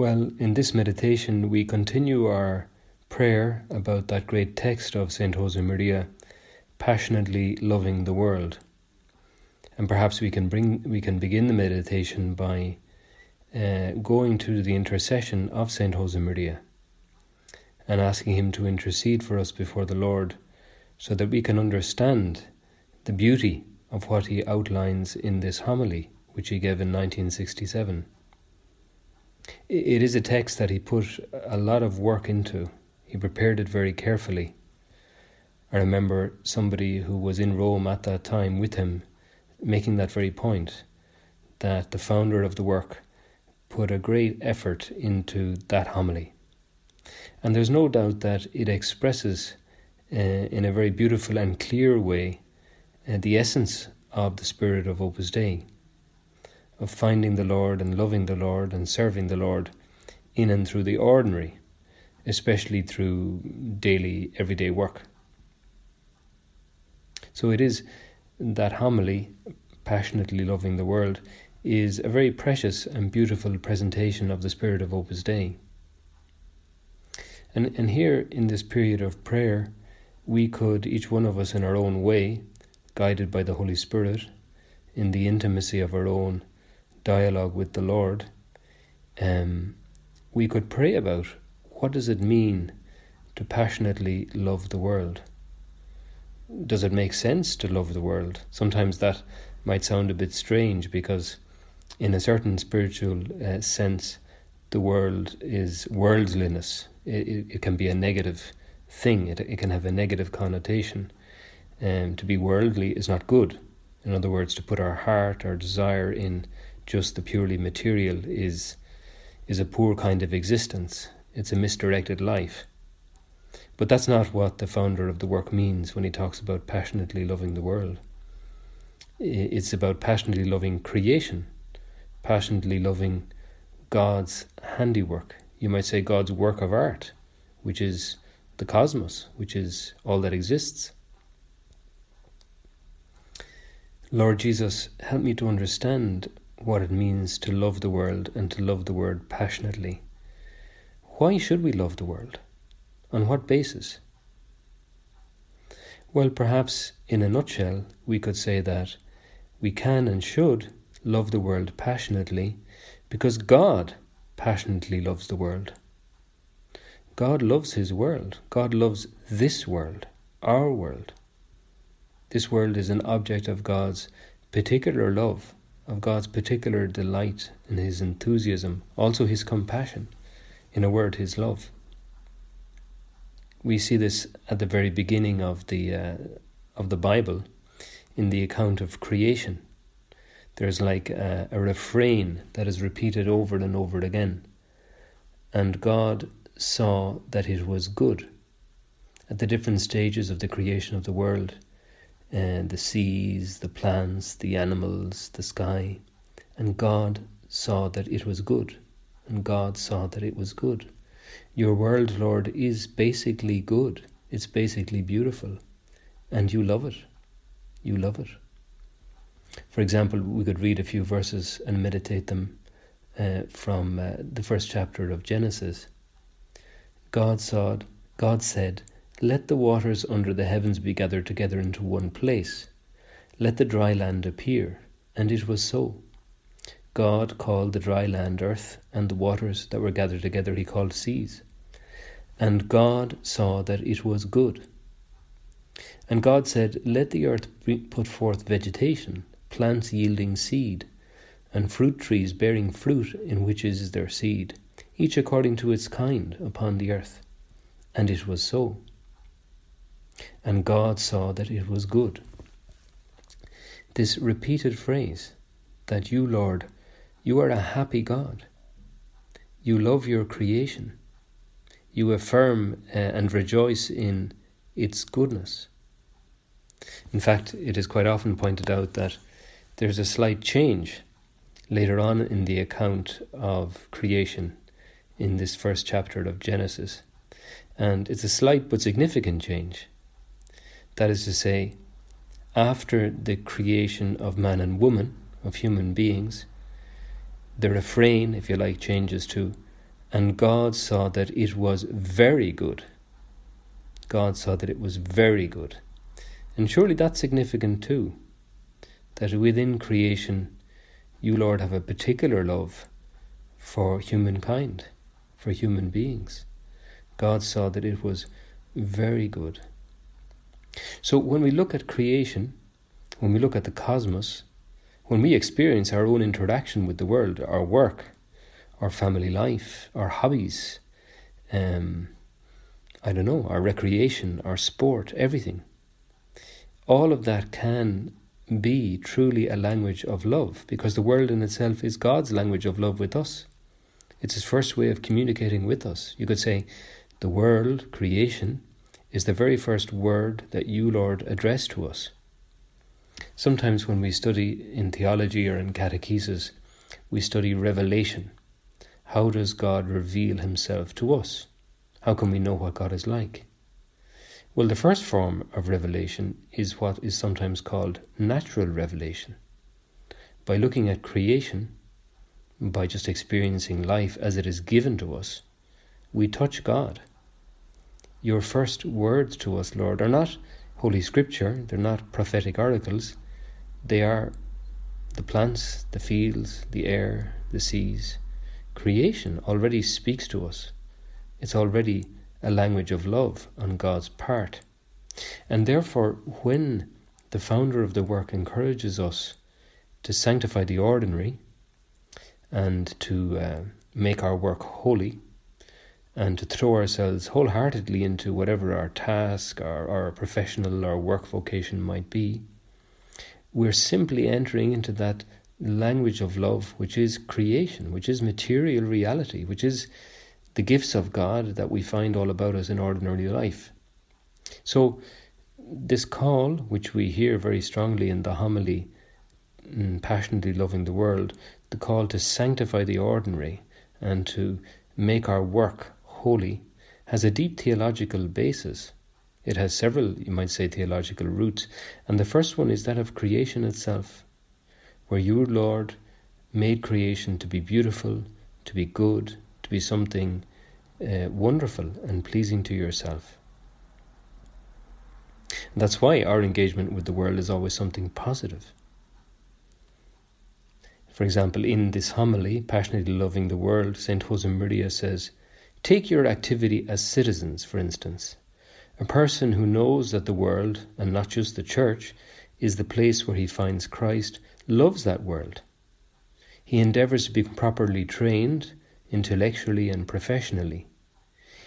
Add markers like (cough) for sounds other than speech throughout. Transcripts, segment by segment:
Well, in this meditation, we continue our prayer about that great text of St. Josemaria, passionately loving the world. And perhaps we can bring we can begin the meditation by uh, going to the intercession of St. Josemaria and asking him to intercede for us before the Lord so that we can understand the beauty of what he outlines in this homily which he gave in 1967. It is a text that he put a lot of work into. He prepared it very carefully. I remember somebody who was in Rome at that time with him making that very point that the founder of the work put a great effort into that homily. And there's no doubt that it expresses uh, in a very beautiful and clear way uh, the essence of the spirit of Opus Dei of finding the Lord and loving the Lord and serving the Lord in and through the ordinary, especially through daily, everyday work. So it is that homily, passionately loving the world, is a very precious and beautiful presentation of the spirit of Opus Dei. And, and here in this period of prayer, we could, each one of us in our own way, guided by the Holy Spirit, in the intimacy of our own dialogue with the Lord, um, we could pray about what does it mean to passionately love the world? Does it make sense to love the world? Sometimes that might sound a bit strange because, in a certain spiritual uh, sense, the world is worldliness. It, it, it, can be a negative thing, it, it can have a negative connotation. Um, to be worldly is not good. In other words, to put our heart, our desire in just the purely material is is a poor kind of existence. It's a misdirected life. But that's not what the founder of the work means when he talks about passionately loving the world. It's about passionately loving creation, passionately loving God's handiwork. You might say God's work of art, which is the cosmos, which is all that exists. Lord Jesus, help me to understand what it means to love the world and to love the world passionately. Why should we love the world? On what basis? Well, perhaps in a nutshell, we could say that we can and should love the world passionately because God passionately loves the world. God loves His world. God loves this world, our world. This world is an object of God's particular love of God's particular delight and his enthusiasm, also his compassion, in a word, his love. We see this at the very beginning of the uh, of the Bible, in the account of creation. There's like a, a refrain that is repeated over and over again. And God saw that it was good. At the different stages of the creation of the world, and the seas, the plants, the animals, the sky. And God saw that it was good. And God saw that it was good. Your world, Lord, is basically good. It's basically beautiful. And you love it. You love it. For example, we could read a few verses and meditate them uh, from uh, the first chapter of Genesis. God saw, God said, let the waters under the heavens be gathered together into one place. Let the dry land appear. And it was so. God called the dry land earth, and the waters that were gathered together he called seas. And God saw that it was good. And God said, Let the earth put forth vegetation, plants yielding seed, and fruit trees bearing fruit in which is their seed, each according to its kind upon the earth. And it was so. And God saw that it was good. This repeated phrase, that you, Lord, you are a happy God. you love your creation. You affirm uh, and rejoice in its goodness. In fact, it is quite often pointed out that there's a slight change later on in the account of creation in this first chapter of Genesis. And it's a slight but significant change. That is to say, after the creation of man and woman, of human beings, the refrain, if you like, changes to, and God saw that it was very good. God saw that it was very good. And surely that's significant too, that within creation, you, Lord, have a particular love for humankind, for human beings. God saw that it was very good. So when we look at creation, when we look at the cosmos, when we experience our own interaction with the world, our work, our family life, our hobbies, um, I don't know, our recreation, our sport, everything, all of that can be truly a language of love because the world in itself is God's language of love with us. It's His first way of communicating with us. You could say the world, creation, is the very first word that you, Lord, address to us. Sometimes when we study in theology or in catechesis, we study revelation. How does God reveal himself to us? How can we know what God is like? Well, the first form of revelation is what is sometimes called natural revelation. By looking at creation, by just experiencing life as it is given to us, we touch God. Your first words to us, Lord, are not Holy Scripture, they're not prophetic oracles, they are the plants, the fields, the air, the seas. Creation already speaks to us. It's already a language of love on God's part. And therefore, when the founder of the work encourages us to sanctify the ordinary and to uh, make our work holy, and to throw ourselves wholeheartedly into whatever our task, our, our professional or work vocation might be, we're simply entering into that language of love, which is creation, which is material reality, which is the gifts of God that we find all about us in ordinary life. So, this call, which we hear very strongly in the homily, mm, passionately loving the world, the call to sanctify the ordinary and to make our work holy has a deep theological basis. It has several, you might say, theological roots. And the first one is that of creation itself, where your Lord, made creation to be beautiful, to be good, to be something uh, wonderful and pleasing to yourself. And that's why our engagement with the world is always something positive. For example, in this homily, Passionately Loving the World, St. Josemaria says, Take your activity as citizens, for instance. A person who knows that the world, and not just the church, is the place where he finds Christ, loves that world. He endeavours to be properly trained, intellectually and professionally.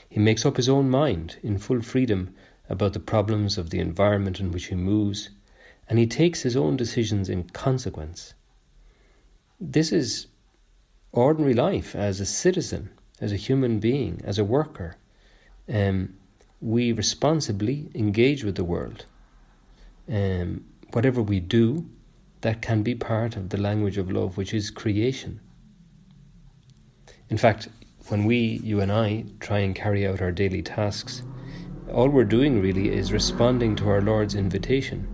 He makes up his own mind in full freedom about the problems of the environment in which he moves, and he takes his own decisions in consequence. This is ordinary life as a citizen as a human being, as a worker, um, we responsibly engage with the world. Um, whatever we do, that can be part of the language of love, which is creation. In fact, when we, you and I, try and carry out our daily tasks, all we're doing really is responding to our Lord's invitation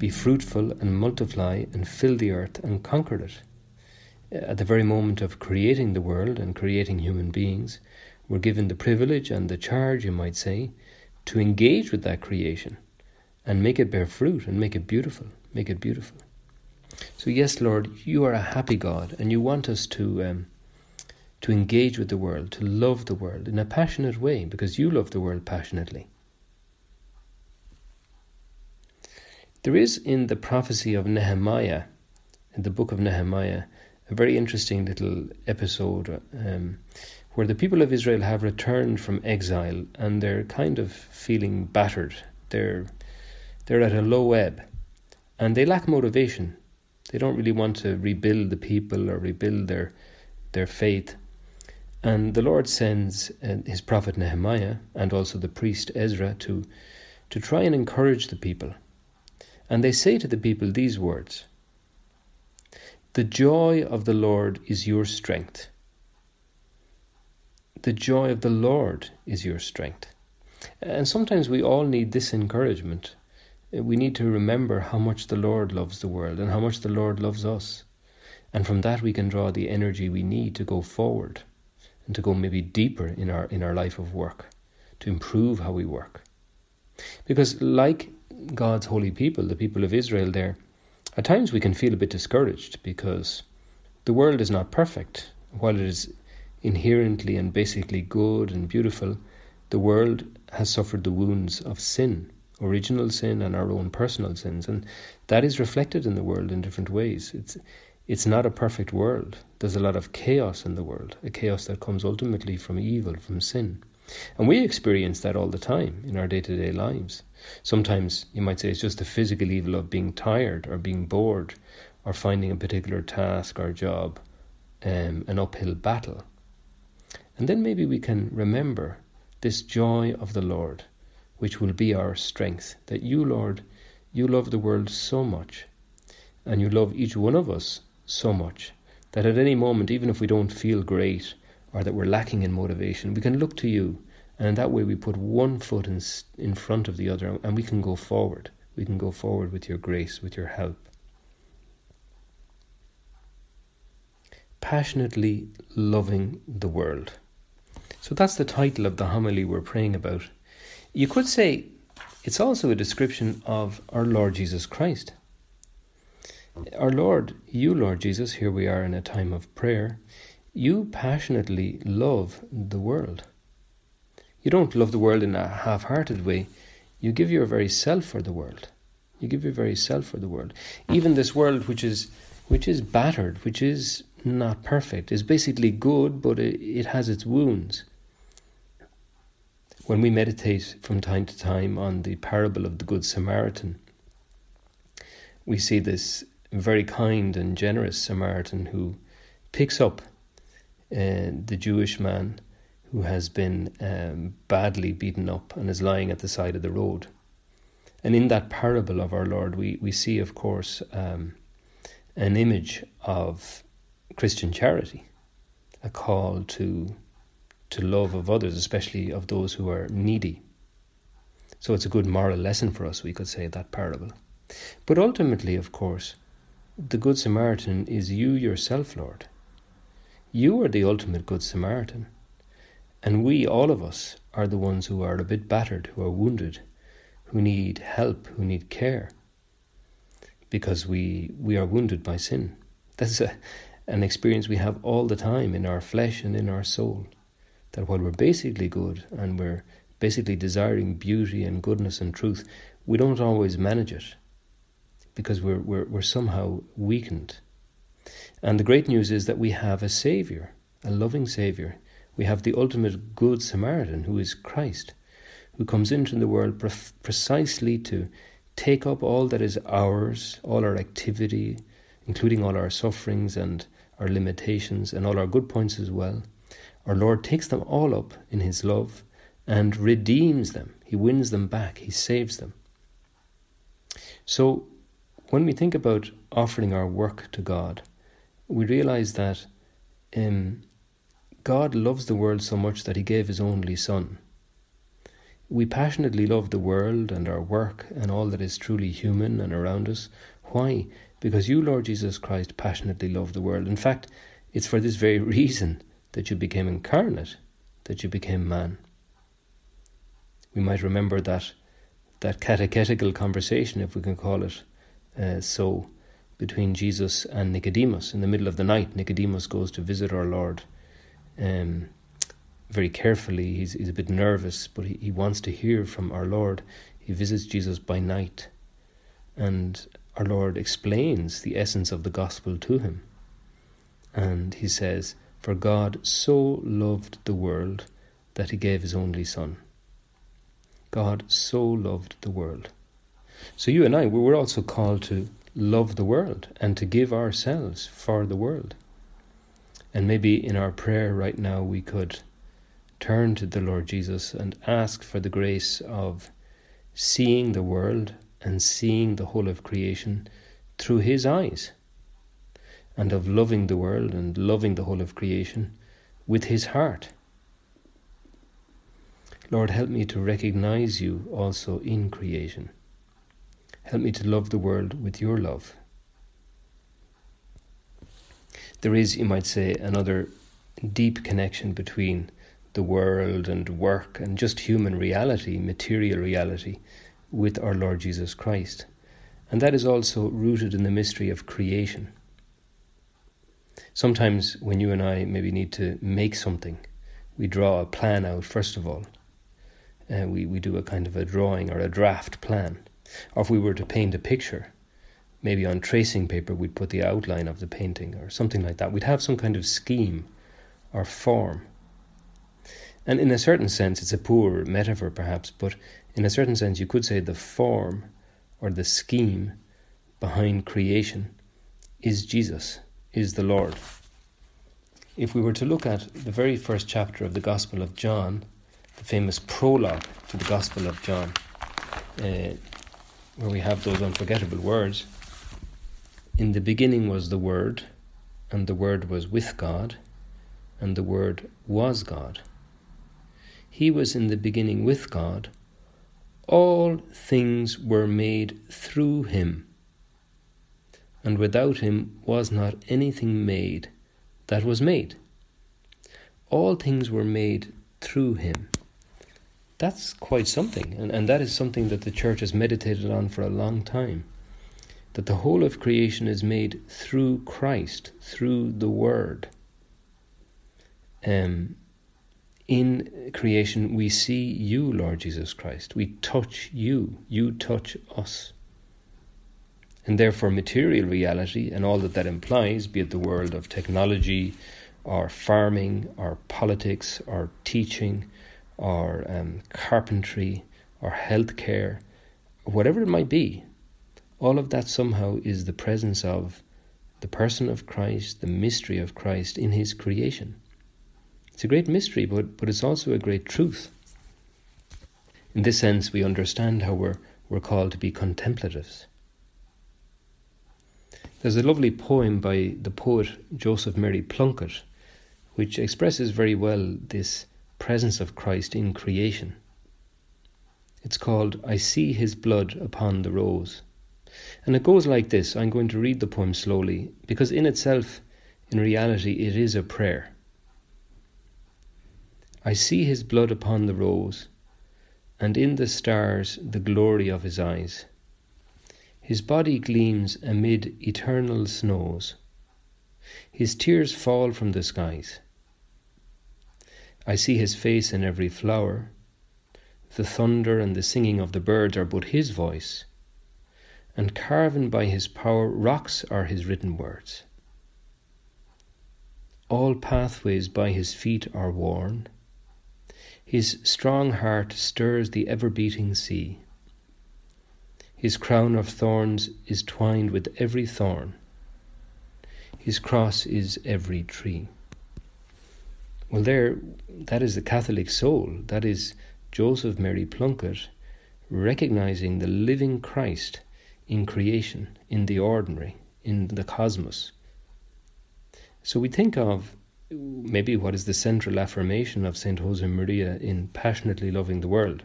be fruitful and multiply and fill the earth and conquer it at the very moment of creating the world and creating human beings, we're given the privilege and the charge, you might say, to engage with that creation and make it bear fruit and make it beautiful, make it beautiful. So yes, Lord, you are a happy God, and you want us to um, to engage with the world, to love the world in a passionate way, because you love the world passionately. There is in the prophecy of Nehemiah, in the book of Nehemiah, a very interesting little episode um, where the people of Israel have returned from exile and they're kind of feeling battered. They're they're at a low ebb, and they lack motivation. They don't really want to rebuild the people or rebuild their their faith, And the Lord sends uh, his prophet Nehemiah and also the priest Ezra to, to try and encourage the people. And they say to the people these words The joy of the Lord is your strength. The joy of the Lord is your strength. And sometimes we all need this encouragement. We need to remember how much the Lord loves the world and how much the Lord loves us. And from that we can draw the energy we need to go forward and to go maybe deeper in our in our life of work, to improve how we work. Because like God's holy people, the people of Israel there, at times we can feel a bit discouraged because the world is not perfect. While it is inherently and basically good and beautiful, the world has suffered the wounds of sin, original sin and our own personal sins, and that is reflected in the world in different ways. It's it's not a perfect world. There's a lot of chaos in the world, a chaos that comes ultimately from evil, from sin. And we experience that all the time in our day to day lives. Sometimes you might say it's just the physical evil of being tired or being bored or finding a particular task or job um, an uphill battle. And then maybe we can remember this joy of the Lord, which will be our strength. That you, Lord, you love the world so much, and you love each one of us so much, that at any moment, even if we don't feel great or that we're lacking in motivation, we can look to you. And that way, we put one foot in, in front of the other and we can go forward. We can go forward with your grace, with your help. Passionately loving the world. So that's the title of the homily we're praying about. You could say it's also a description of our Lord Jesus Christ. Our Lord, you, Lord Jesus, here we are in a time of prayer, you passionately love the world. You don't love the world in a half hearted way, you give your very self for the world. You give your very self for the world. Even this world which is which is battered, which is not perfect, is basically good, but it, it has its wounds. When we meditate from time to time on the parable of the Good Samaritan, we see this very kind and generous Samaritan who picks up uh, the Jewish man who has been um, badly beaten up and is lying at the side of the road. And in that parable of our Lord, we, we see, of course, um, an image of Christian charity, a call to, to love of others, especially of those who are needy. So it's a good moral lesson for us, we could say, that parable. But ultimately, of course, the Good Samaritan is you yourself, Lord. You are the ultimate Good Samaritan. And we, all of us, are the ones who are a bit battered, who are wounded, who need help, who need care, because we, we are wounded by sin. That's a, an experience we have all the time in our flesh and in our soul. That while we're basically good and we're basically desiring beauty and goodness and truth, we don't always manage it because we're, we're, we're somehow weakened. And the great news is that we have a Saviour, a loving Saviour. We have the ultimate Good Samaritan, who is Christ, who comes into the world pre- precisely to take up all that is ours, all our activity, including all our sufferings and our limitations and all our good points as well. Our Lord takes them all up in His love and redeems them. He wins them back. He saves them. So when we think about offering our work to God, we realize that um, God loves the world so much that He gave His only Son. We passionately love the world and our work and all that is truly human and around us. Why? Because you, Lord Jesus Christ, passionately love the world. In fact, it's for this very (laughs) reason that you became incarnate, that you became man. We might remember that that catechetical conversation, if we can call it, uh, so between Jesus and Nicodemus in the middle of the night. Nicodemus goes to visit our Lord um, very carefully. He's, he's a bit nervous, but he, he wants to hear from our Lord. He visits Jesus by night, and our Lord explains the essence of the gospel to him. And he says, For God so loved the world that he gave his only Son. God so loved the world. So you and I, we're also called to love the world and to give ourselves for the world. And maybe in our prayer right now, we could turn to the Lord Jesus and ask for the grace of seeing the world and seeing the whole of creation through His eyes, and of loving the world and loving the whole of creation with His heart. Lord, help me to recognize you also in creation. Help me to love the world with your love. There is, you might say, another deep connection between the world and work and just human reality, material reality, with our Lord Jesus Christ. And that is also rooted in the mystery of creation. Sometimes, when you and I maybe need to make something, we draw a plan out first of all. Uh, we, we do a kind of a drawing or a draft plan. Or if we were to paint a picture, maybe on tracing paper we'd put the outline of the painting or something like that. We'd have some kind of scheme or form. And in a certain sense, it's a poor metaphor perhaps, but in a certain sense, you could say the form or the scheme behind creation is Jesus, is the Lord. If we were to look at the very first chapter of the Gospel of John, the famous prologue to the Gospel of John, uh, where we have those unforgettable words In the beginning was the Word, and the Word was with God, and the Word was God. He was in the beginning with God. All things were made through him, and without him was not anything made that was made. All things were made through him. That's quite something, and, and that is something that the church has meditated on for a long time. That the whole of creation is made through Christ, through the Word. Um, in creation, we see you, Lord Jesus Christ. We touch you. You touch us. And therefore, material reality and all that that implies, be it the world of technology, or farming, or politics, or teaching, or um, carpentry, or healthcare, whatever it might be, all of that somehow is the presence of the person of Christ, the mystery of Christ in his creation. It's a great mystery, but, but it's also a great truth. In this sense, we understand how we're, we're called to be contemplatives. There's a lovely poem by the poet Joseph Mary Plunkett, which expresses very well this presence of Christ in creation. It's called I See His Blood Upon the Rose. And it goes like this I'm going to read the poem slowly, because in itself, in reality, it is a prayer. I see his blood upon the rose, and in the stars the glory of his eyes. His body gleams amid eternal snows. His tears fall from the skies. I see his face in every flower. The thunder and the singing of the birds are but his voice, and carven by his power, rocks are his written words. All pathways by his feet are worn his strong heart stirs the ever beating sea. His crown of thorns is twined with every thorn. His cross is every tree. Well, there, that is the Catholic soul. That is Joseph Mary Plunkett recognizing the living Christ in creation, in the ordinary, in the cosmos. So we think of maybe what is the central affirmation of St. Josemaria in passionately loving the world.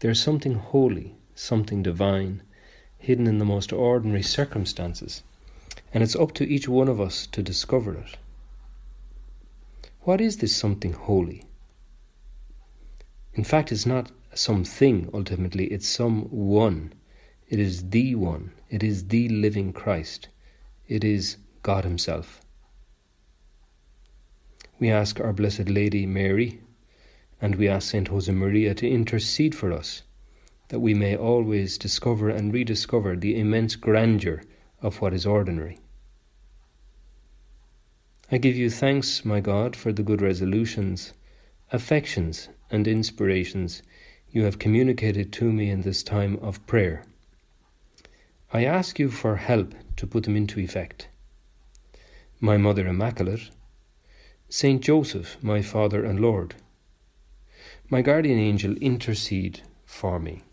There's something holy, something divine, hidden in the most ordinary circumstances, and it's up to each one of us to discover it. What is this something holy? In fact, it's not something ultimately, it's some one. It is the one. It is the living Christ. It is God Himself. We ask Our Blessed Lady Mary and we ask Saint Josemaria to intercede for us, that we may always discover and rediscover the immense grandeur of what is ordinary. I give you thanks, my God, for the good resolutions, affections, and inspirations you have communicated to me in this time of prayer. I ask you for help to put them into effect. My Mother Immaculate, Saint Joseph, my Father and Lord, my guardian angel, intercede for me.